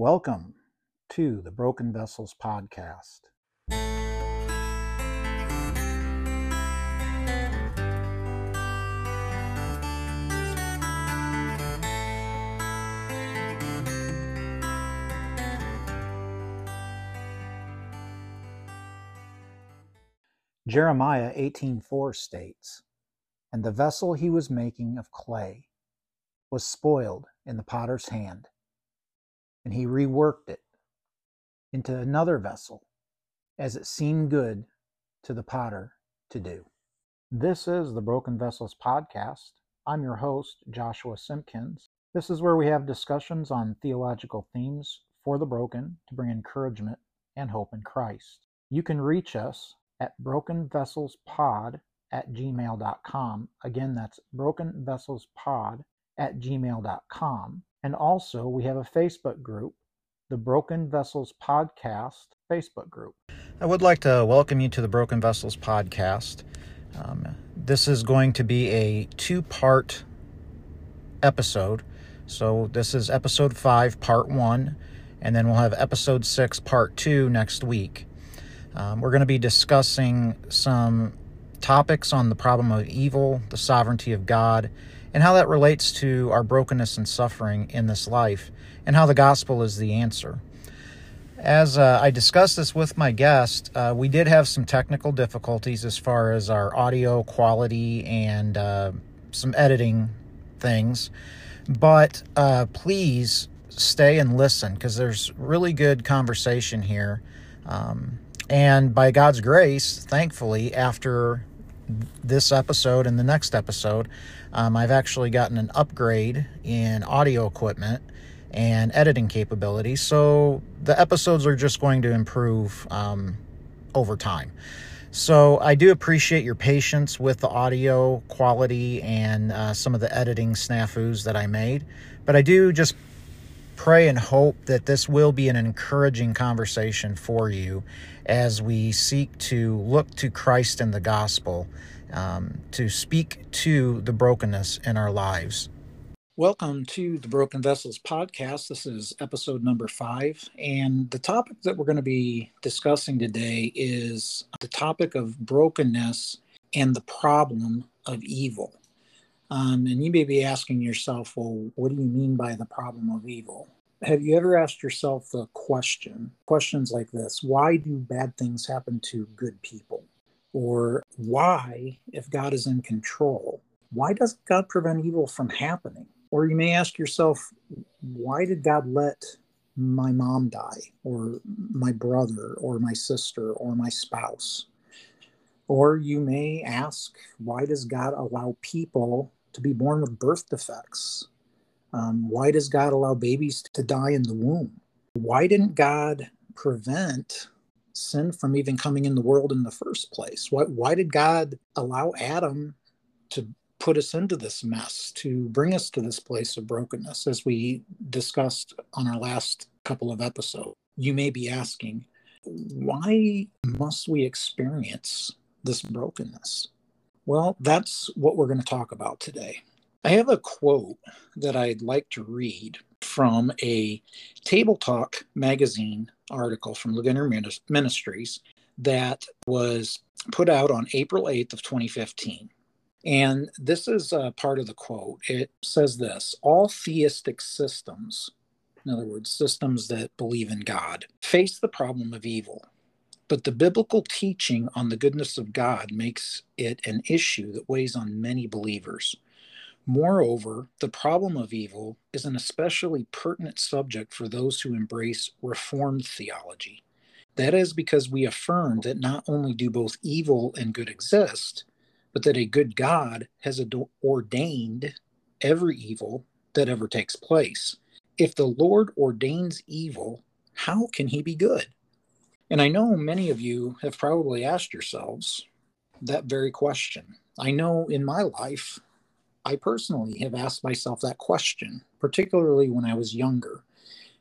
Welcome to the Broken Vessels Podcast. Jeremiah 18:4 states, "And the vessel he was making of clay was spoiled in the potter's hand, and he reworked it into another vessel as it seemed good to the potter to do. This is the Broken Vessels Podcast. I'm your host, Joshua Simpkins. This is where we have discussions on theological themes for the broken to bring encouragement and hope in Christ. You can reach us at brokenvesselspod at gmail.com. Again, that's brokenvesselspod at gmail.com. And also, we have a Facebook group, the Broken Vessels Podcast Facebook group. I would like to welcome you to the Broken Vessels Podcast. Um, this is going to be a two part episode. So, this is episode five, part one, and then we'll have episode six, part two next week. Um, we're going to be discussing some topics on the problem of evil, the sovereignty of God, and how that relates to our brokenness and suffering in this life, and how the gospel is the answer. As uh, I discussed this with my guest, uh, we did have some technical difficulties as far as our audio quality and uh, some editing things. But uh, please stay and listen because there's really good conversation here. Um, and by God's grace, thankfully, after this episode and the next episode, um, I've actually gotten an upgrade in audio equipment and editing capability. So the episodes are just going to improve um, over time. So I do appreciate your patience with the audio quality and uh, some of the editing snafus that I made. But I do just pray and hope that this will be an encouraging conversation for you as we seek to look to Christ and the gospel um, to speak to the brokenness in our lives. Welcome to the Broken Vessels podcast. This is episode number five. And the topic that we're going to be discussing today is the topic of brokenness and the problem of evil. Um, and you may be asking yourself, well, what do you mean by the problem of evil? Have you ever asked yourself the question, questions like this why do bad things happen to good people? Or why, if God is in control, why doesn't God prevent evil from happening? Or you may ask yourself, why did God let my mom die, or my brother, or my sister, or my spouse? Or you may ask, why does God allow people to be born with birth defects? Um, why does God allow babies to die in the womb? Why didn't God prevent sin from even coming in the world in the first place? Why, why did God allow Adam to put us into this mess, to bring us to this place of brokenness, as we discussed on our last couple of episodes? You may be asking, why must we experience this brokenness? Well, that's what we're going to talk about today. I have a quote that I'd like to read from a Tabletalk magazine article from Ligonier Ministries that was put out on April 8th of 2015. And this is a part of the quote. It says this All theistic systems, in other words, systems that believe in God, face the problem of evil. But the biblical teaching on the goodness of God makes it an issue that weighs on many believers. Moreover, the problem of evil is an especially pertinent subject for those who embrace Reformed theology. That is because we affirm that not only do both evil and good exist, but that a good God has ordained every evil that ever takes place. If the Lord ordains evil, how can he be good? And I know many of you have probably asked yourselves that very question. I know in my life, I personally have asked myself that question, particularly when I was younger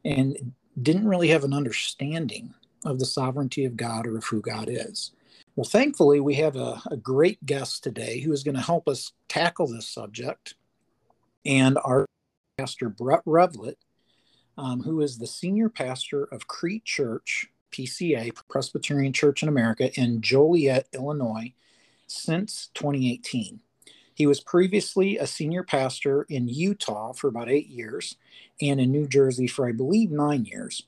and didn't really have an understanding of the sovereignty of God or of who God is. Well, thankfully, we have a, a great guest today who is going to help us tackle this subject. And our pastor, Brett Revlett, um, who is the senior pastor of Crete Church, PCA, Presbyterian Church in America, in Joliet, Illinois, since 2018. He was previously a senior pastor in Utah for about eight years and in New Jersey for, I believe, nine years,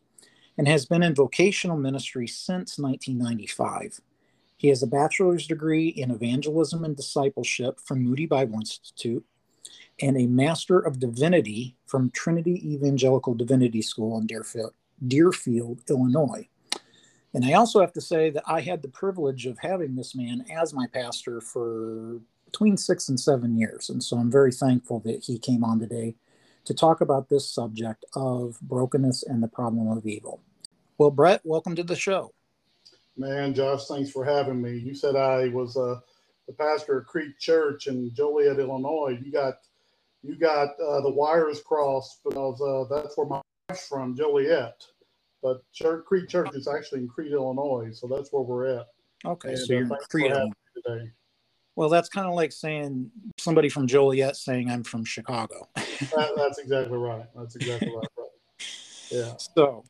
and has been in vocational ministry since 1995. He has a bachelor's degree in evangelism and discipleship from Moody Bible Institute and a Master of Divinity from Trinity Evangelical Divinity School in Deerfield, Deerfield, Illinois. And I also have to say that I had the privilege of having this man as my pastor for between six and seven years. And so I'm very thankful that he came on today to talk about this subject of brokenness and the problem of evil. Well, Brett, welcome to the show. Man, Josh, thanks for having me. You said I was uh, the pastor of Crete Church in Joliet, Illinois. You got you got uh, the wires crossed because uh, that's where my wife's from, Joliet. But Church, Crete Church is actually in Crete, Illinois, so that's where we're at. Okay, and, so you're uh, Crete today. Well, that's kind of like saying somebody from Joliet saying I'm from Chicago. that, that's exactly right. That's exactly right. Yeah. So,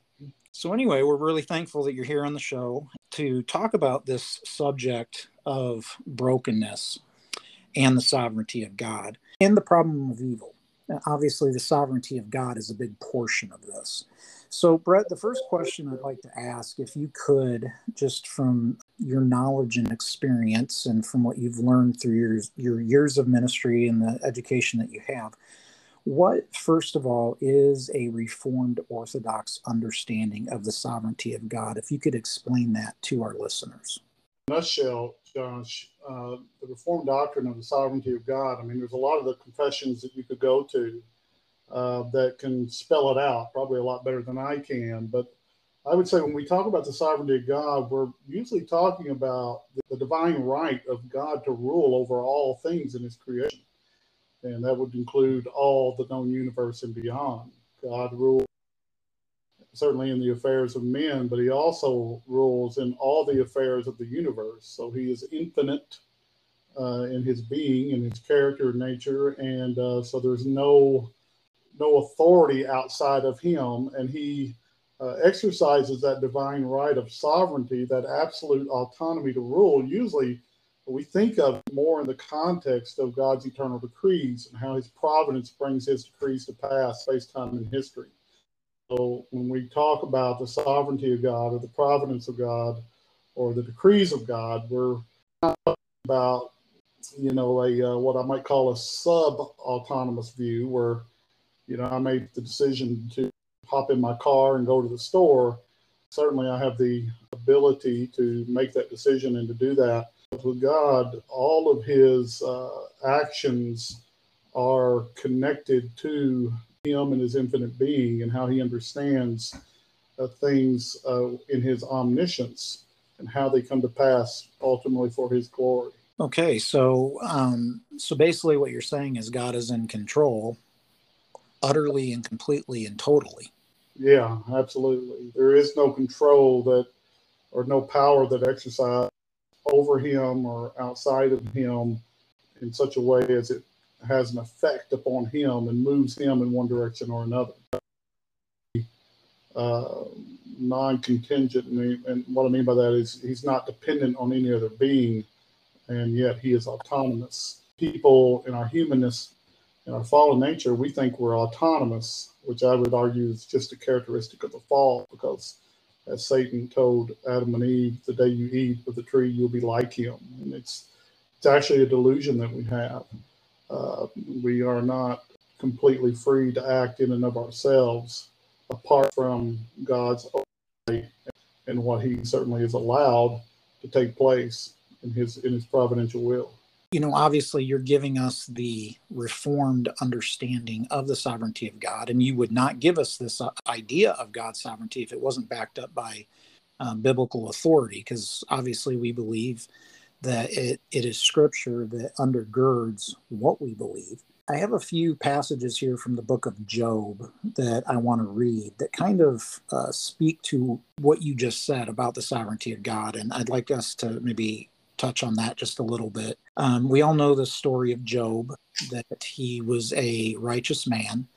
so anyway, we're really thankful that you're here on the show to talk about this subject of brokenness and the sovereignty of God and the problem of evil. Obviously, the sovereignty of God is a big portion of this. So, Brett, the first question I'd like to ask, if you could, just from your knowledge and experience and from what you've learned through your, your years of ministry and the education that you have, what, first of all, is a Reformed Orthodox understanding of the sovereignty of God? If you could explain that to our listeners. Nutshell, Josh, uh, the Reformed doctrine of the sovereignty of God. I mean, there's a lot of the confessions that you could go to uh, that can spell it out, probably a lot better than I can. But I would say when we talk about the sovereignty of God, we're usually talking about the divine right of God to rule over all things in His creation. And that would include all the known universe and beyond. God rules certainly in the affairs of men, but he also rules in all the affairs of the universe. So he is infinite uh, in his being, in his character and nature, and uh, so there's no no authority outside of him, and he uh, exercises that divine right of sovereignty, that absolute autonomy to rule. Usually, we think of more in the context of God's eternal decrees and how His providence brings His decrees to pass, space, time, and history. So when we talk about the sovereignty of God or the providence of God or the decrees of God, we're about you know a uh, what I might call a sub-autonomous view, where you know I made the decision to hop in my car and go to the store. Certainly, I have the ability to make that decision and to do that. But with God, all of His uh, actions are connected to him and his infinite being and how he understands uh, things uh, in his omniscience and how they come to pass ultimately for his glory. Okay, so um, so basically, what you're saying is God is in control, utterly and completely and totally. Yeah, absolutely. There is no control that, or no power that exercise over him or outside of him in such a way as it has an effect upon him and moves him in one direction or another. Uh, non-contingent, and what I mean by that is he's not dependent on any other being, and yet he is autonomous. People in our humanness, in our fallen nature, we think we're autonomous, which I would argue is just a characteristic of the fall, because as Satan told Adam and Eve, the day you eat of the tree, you'll be like him, and it's it's actually a delusion that we have. Uh, we are not completely free to act in and of ourselves apart from God's and what He certainly has allowed to take place in His in His providential will. You know, obviously, you're giving us the reformed understanding of the sovereignty of God, and you would not give us this uh, idea of God's sovereignty if it wasn't backed up by uh, biblical authority, because obviously we believe that it, it is scripture that undergirds what we believe. I have a few passages here from the book of Job that I want to read that kind of uh, speak to what you just said about the sovereignty of God. And I'd like us to maybe touch on that just a little bit. Um, we all know the story of Job, that he was a righteous man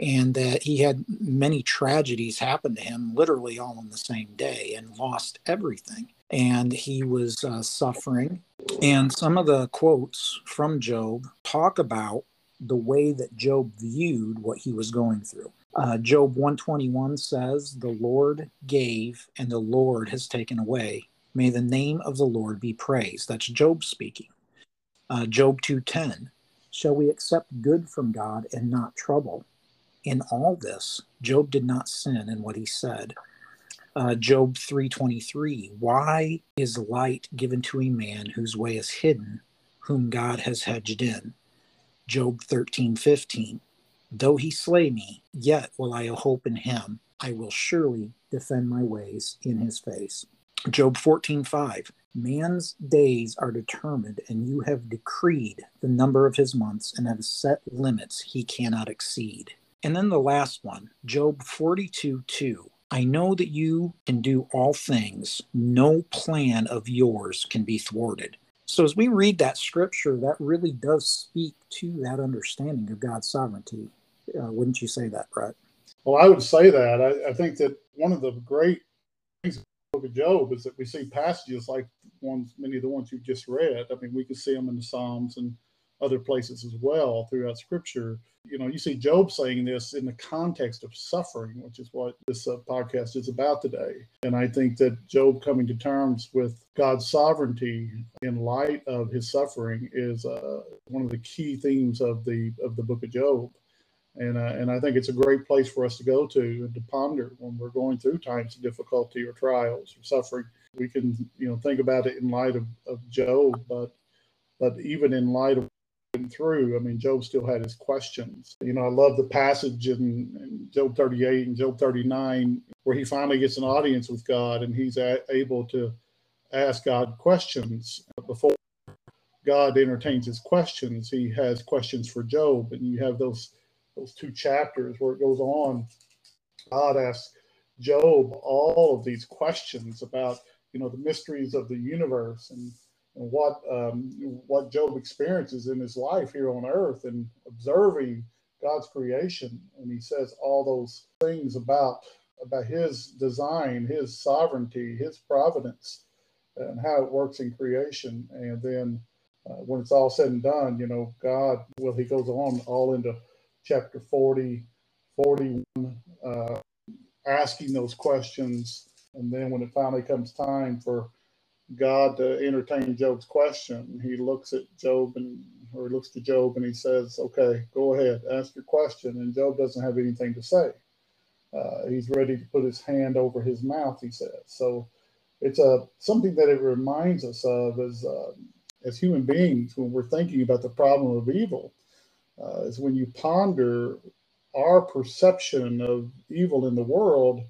and that he had many tragedies happen to him literally all in the same day and lost everything. And he was uh, suffering. And some of the quotes from Job talk about the way that Job viewed what he was going through. Uh, Job 121 says, The Lord gave, and the Lord has taken away. May the name of the Lord be praised. That's Job speaking. Uh, Job 2:10, Shall we accept good from God and not trouble? In all this, Job did not sin in what he said. Uh, Job 3:23, Why is light given to a man whose way is hidden, whom God has hedged in? Job 13:15, Though he slay me, yet will I hope in him. I will surely defend my ways in his face. Job 14:5 Man's days are determined and you have decreed the number of his months and have set limits he cannot exceed. And then the last one, Job 42 2. I know that you can do all things. No plan of yours can be thwarted. So, as we read that scripture, that really does speak to that understanding of God's sovereignty. Uh, wouldn't you say that, Brett? Well, I would say that. I, I think that one of the great book of Job is that we see passages like ones, many of the ones you've just read. I mean, we can see them in the Psalms and other places as well throughout Scripture. You know, you see Job saying this in the context of suffering, which is what this uh, podcast is about today. And I think that Job coming to terms with God's sovereignty in light of his suffering is uh, one of the key themes of the of the Book of Job. And, uh, and I think it's a great place for us to go to and to ponder when we're going through times of difficulty or trials or suffering. We can, you know, think about it in light of, of Job, but but even in light of through, I mean, Job still had his questions. You know, I love the passage in, in Job 38 and Job 39 where he finally gets an audience with God and he's a- able to ask God questions. Before God entertains his questions, he has questions for Job, and you have those those two chapters where it goes on. God asks Job all of these questions about you know the mysteries of the universe and and what um, what Job experiences in his life here on earth and observing God's creation. And he says all those things about about his design, his sovereignty, his providence, and how it works in creation. And then uh, when it's all said and done, you know, God, well, he goes on all into chapter 40, 41, uh, asking those questions. And then when it finally comes time for God to entertain Job's question. He looks at Job and or looks to Job and he says, "Okay, go ahead, ask your question." And Job doesn't have anything to say. Uh, he's ready to put his hand over his mouth. He says. So it's a something that it reminds us of as uh, as human beings when we're thinking about the problem of evil. Uh, is when you ponder our perception of evil in the world,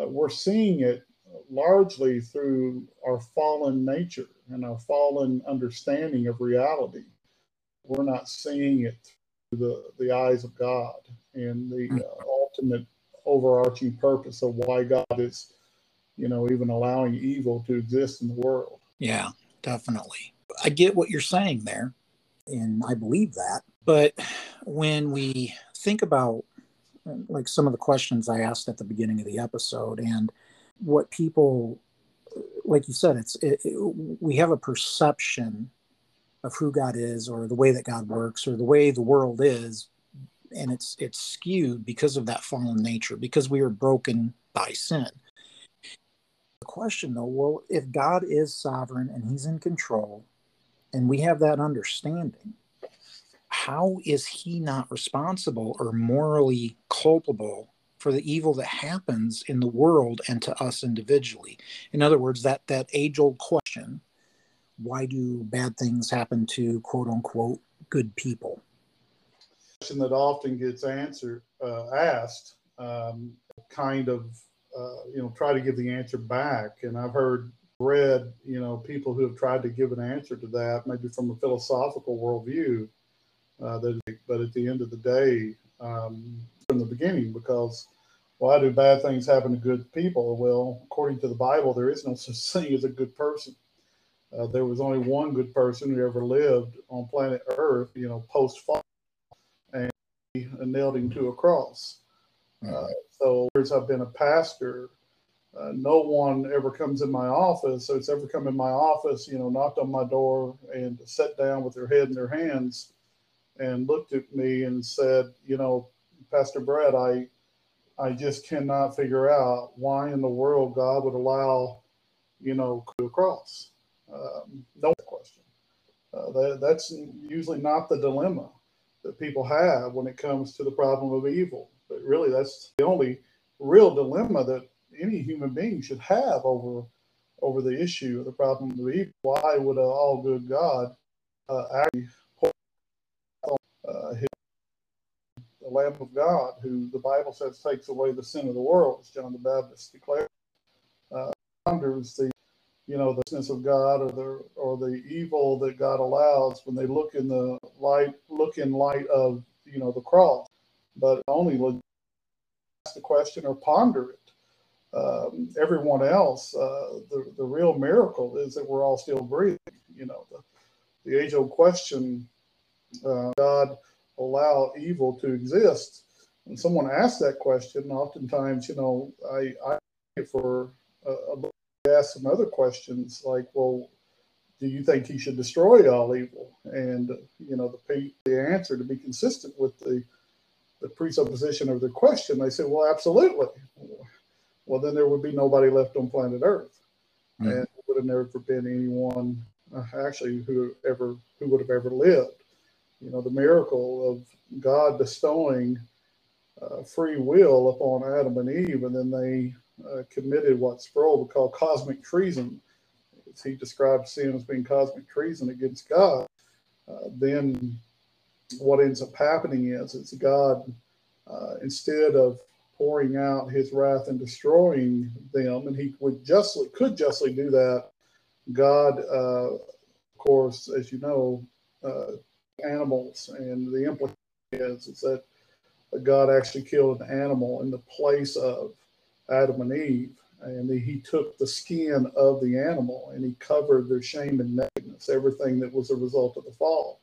uh, we're seeing it largely through our fallen nature and our fallen understanding of reality. We're not seeing it through the, the eyes of God and the hmm. uh, ultimate overarching purpose of why God is, you know, even allowing evil to exist in the world. Yeah, definitely. I get what you're saying there, and I believe that. But when we think about like some of the questions I asked at the beginning of the episode, and what people like you said it's it, it, we have a perception of who god is or the way that god works or the way the world is and it's it's skewed because of that fallen nature because we are broken by sin the question though well if god is sovereign and he's in control and we have that understanding how is he not responsible or morally culpable for the evil that happens in the world and to us individually. In other words, that that age old question, why do bad things happen to quote unquote good people? Question that often gets answered uh, asked, um, kind of uh, you know try to give the answer back, and I've heard read you know people who have tried to give an answer to that, maybe from a philosophical worldview. Uh, that, but at the end of the day, um, from the beginning, because why do bad things happen to good people? Well, according to the Bible, there is no such thing as a good person. Uh, there was only one good person who ever lived on planet Earth, you know, post fall. And nailed him to a cross. Mm-hmm. Uh, so years I've been a pastor, uh, no one ever comes in my office. So it's ever come in my office, you know, knocked on my door and sat down with their head in their hands and looked at me and said, you know, Pastor Brett, I I just cannot figure out why in the world God would allow, you know, to cross. Um, no question. Uh, that, that's usually not the dilemma that people have when it comes to the problem of evil. But really, that's the only real dilemma that any human being should have over over the issue of the problem of evil. Why would an all good God uh, actually uh, his, the Lamb of God, who the Bible says takes away the sin of the world, as John the Baptist declared, uh, the you know the sense of God or the or the evil that God allows when they look in the light look in light of you know the cross, but only ask the question or ponder it. Um, everyone else, uh, the the real miracle is that we're all still breathing. You know the the age old question: uh, God allow evil to exist? When someone asks that question, oftentimes you know I I for a ask some other questions like, well, do you think he should destroy all evil? And you know, the the answer to be consistent with the the presupposition of the question, they say, well, absolutely. Well, then there would be nobody left on planet Earth, mm-hmm. and it would have never been anyone uh, actually who ever who would have ever lived. You know, the miracle of God bestowing uh, free will upon Adam and Eve, and then they uh, committed what Sproul would call cosmic treason. As he described sin as being cosmic treason against God. Uh, then what ends up happening is it's God, uh, instead of pouring out his wrath and destroying them, and he would justly could justly do that. God, uh, of course, as you know, uh, animals, and the implication is, is that God actually killed an animal in the place of Adam and Eve, and he took the skin of the animal and he covered their shame and nakedness, everything that was a result of the fall.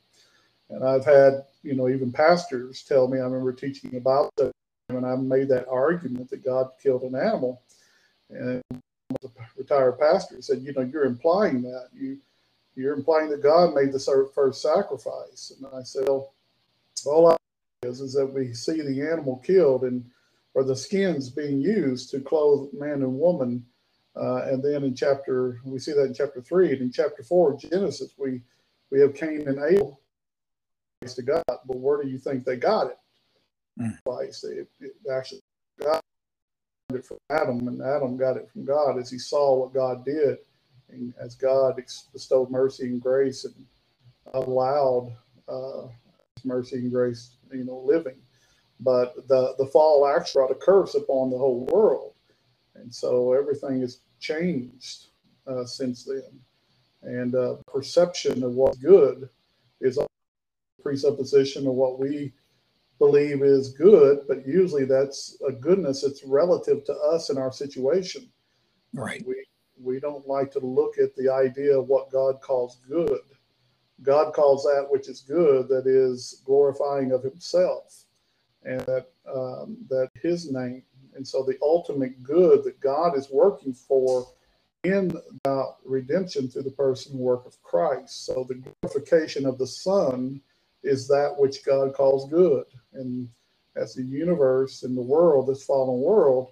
And I've had, you know, even pastors tell me, I remember teaching about that, and I made that argument that God killed an animal. And a retired pastor said, you know, you're implying that. You, you're implying that God made the first sacrifice. And I said, well, all I is, is that we see the animal killed and or the skins being used to clothe man and woman. Uh, and then in chapter, we see that in chapter three, and in chapter four of Genesis, we we have Cain and Abel to God. But where do you think they got it? Mm. They, it actually got it from Adam, and Adam got it from God as he saw what God did, and as God bestowed mercy and grace and allowed uh, mercy and grace, you know, living. But the, the fall actually brought a curse upon the whole world. And so everything has changed uh, since then. And uh, perception of what's good is a presupposition of what we believe is good, but usually that's a goodness that's relative to us and our situation. Right. We, we don't like to look at the idea of what God calls good. God calls that which is good, that is glorifying of himself and that um, that His name. And so the ultimate good that God is working for in about redemption through the person and work of Christ. So the glorification of the Son is that which God calls good. And as the universe and the world, this fallen world,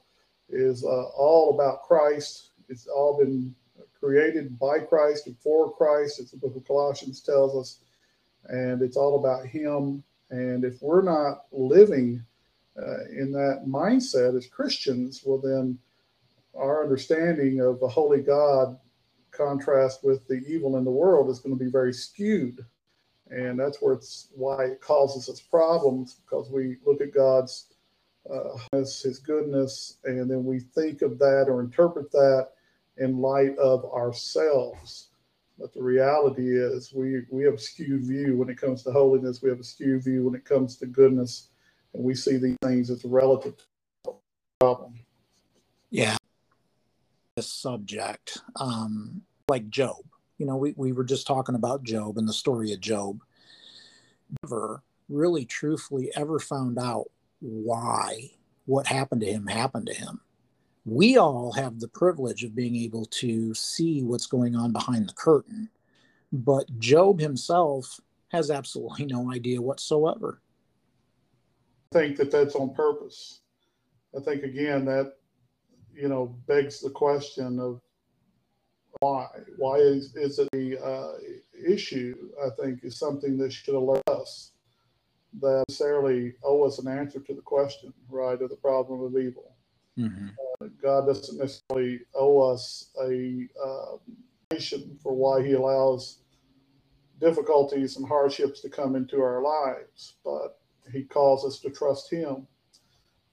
is uh, all about Christ. It's all been created by Christ and for Christ, as the book of Colossians tells us. And it's all about Him and if we're not living uh, in that mindset as Christians, well, then our understanding of the holy God contrast with the evil in the world is going to be very skewed. And that's where it's why it causes us problems because we look at God's uh, his goodness and then we think of that or interpret that in light of ourselves but the reality is, we, we have a skewed view when it comes to holiness. We have a skewed view when it comes to goodness. And we see these things as relative problem. Yeah. This subject, um, like Job. You know, we, we were just talking about Job and the story of Job. Never really truthfully ever found out why what happened to him happened to him. We all have the privilege of being able to see what's going on behind the curtain, but Job himself has absolutely no idea whatsoever. I think that that's on purpose. I think again that you know begs the question of why. Why is is it the uh, issue? I think is something that should alert us that necessarily owe us an answer to the question, right, of the problem of evil. Mm-hmm. Uh, God doesn't necessarily owe us a uh, nation for why He allows difficulties and hardships to come into our lives, but He calls us to trust Him.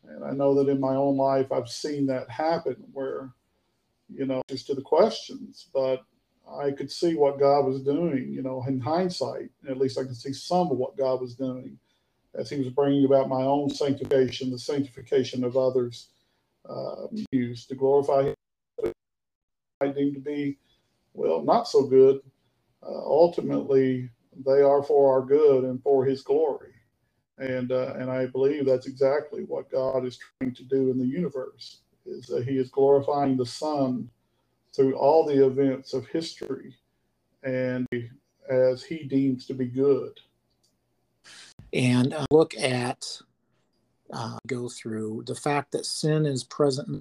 And I know that in my own life, I've seen that happen where, you know, just to the questions, but I could see what God was doing, you know, in hindsight, at least I can see some of what God was doing as he was bringing about my own sanctification, the sanctification of others, uh, used to glorify him. I deem to be, well, not so good. Uh, ultimately, they are for our good and for his glory. And, uh, and I believe that's exactly what God is trying to do in the universe, is that he is glorifying the Son through all the events of history and as he deems to be good. And uh, look at uh, go through the fact that sin is present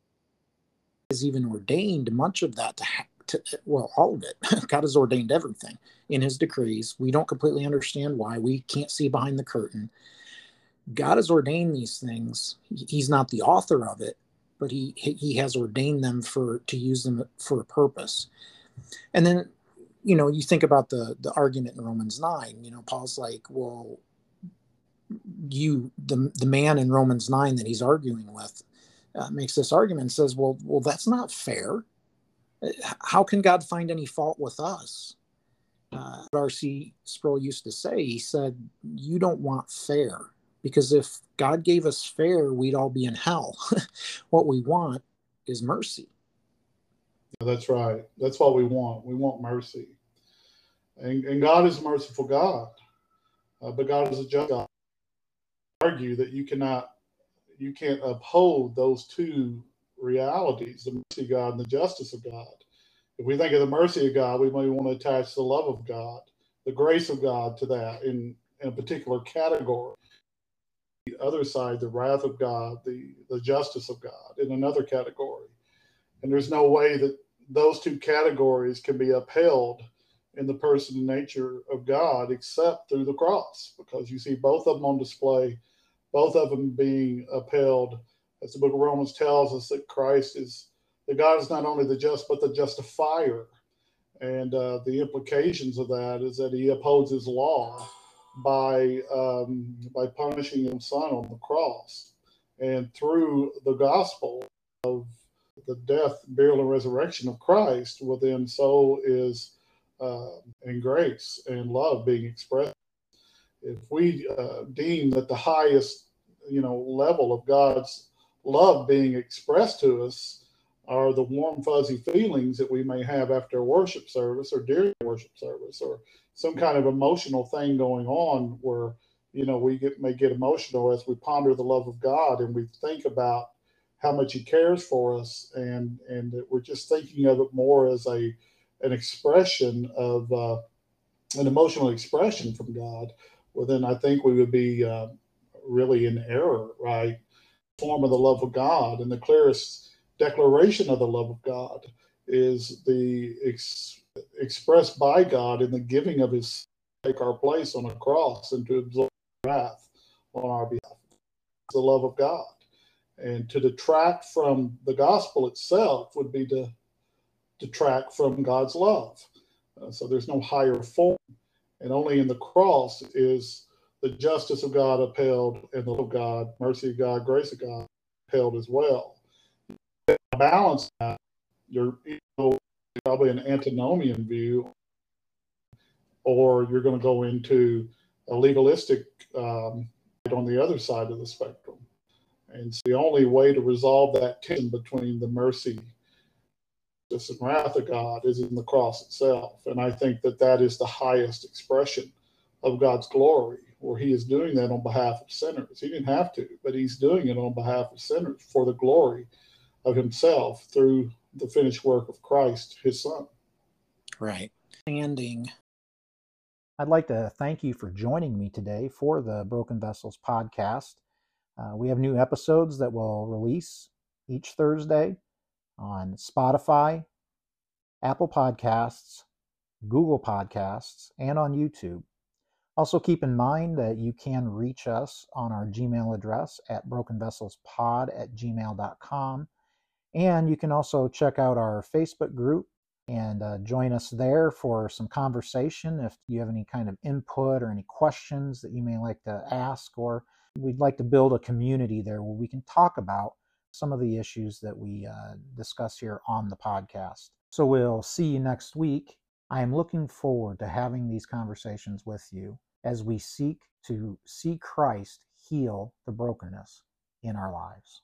is even ordained much of that to, ha- to well all of it. God has ordained everything in his decrees. We don't completely understand why. We can't see behind the curtain. God has ordained these things. He's not the author of it but he he has ordained them for to use them for a purpose and then you know you think about the the argument in romans 9 you know paul's like well you the the man in Romans nine that he's arguing with uh, makes this argument and says, well, well, that's not fair. Uh, how can God find any fault with us? Uh, R.C. Sproul used to say, he said, you don't want fair because if God gave us fair, we'd all be in hell. what we want is mercy. That's right. That's what we want. We want mercy. And, and God is a merciful God, uh, but God is a just God argue that you cannot you can't uphold those two realities, the mercy of God and the justice of God. If we think of the mercy of God, we may want to attach the love of God, the grace of God to that in, in a particular category. The other side, the wrath of God, the, the justice of God in another category. And there's no way that those two categories can be upheld in the person and nature of God except through the cross, because you see both of them on display both of them being upheld. As the book of Romans tells us that Christ is, that God is not only the just, but the justifier. And uh, the implications of that is that he upholds his law by, um, by punishing his son on the cross. And through the gospel of the death, burial, and resurrection of Christ, within then so is uh, in grace and love being expressed if we uh, deem that the highest, you know, level of God's love being expressed to us are the warm, fuzzy feelings that we may have after a worship service or during worship service or some kind of emotional thing going on where, you know, we get, may get emotional as we ponder the love of God and we think about how much he cares for us and, and we're just thinking of it more as a, an expression of, uh, an emotional expression from God well, then I think we would be uh, really in error, right? Form of the love of God, and the clearest declaration of the love of God is the ex- expressed by God in the giving of His take our place on a cross and to absorb wrath on our behalf. The love of God, and to detract from the gospel itself would be to detract from God's love. Uh, so there's no higher form and only in the cross is the justice of God upheld and the love of God, mercy of God, grace of God upheld as well. Balance that, you're probably an antinomian view, or you're going to go into a legalistic um, on the other side of the spectrum. And so the only way to resolve that tension between the mercy justice and wrath of God is in the cross itself. And I think that that is the highest expression of God's glory where he is doing that on behalf of sinners. He didn't have to, but he's doing it on behalf of sinners for the glory of himself through the finished work of Christ, his son. Right. Standing. I'd like to thank you for joining me today for the Broken Vessels podcast. Uh, we have new episodes that will release each Thursday on Spotify, Apple Podcasts, Google Podcasts, and on YouTube. Also, keep in mind that you can reach us on our Gmail address at brokenvesselspod at gmail.com. And you can also check out our Facebook group and uh, join us there for some conversation if you have any kind of input or any questions that you may like to ask, or we'd like to build a community there where we can talk about some of the issues that we uh, discuss here on the podcast. So we'll see you next week. I am looking forward to having these conversations with you as we seek to see Christ heal the brokenness in our lives.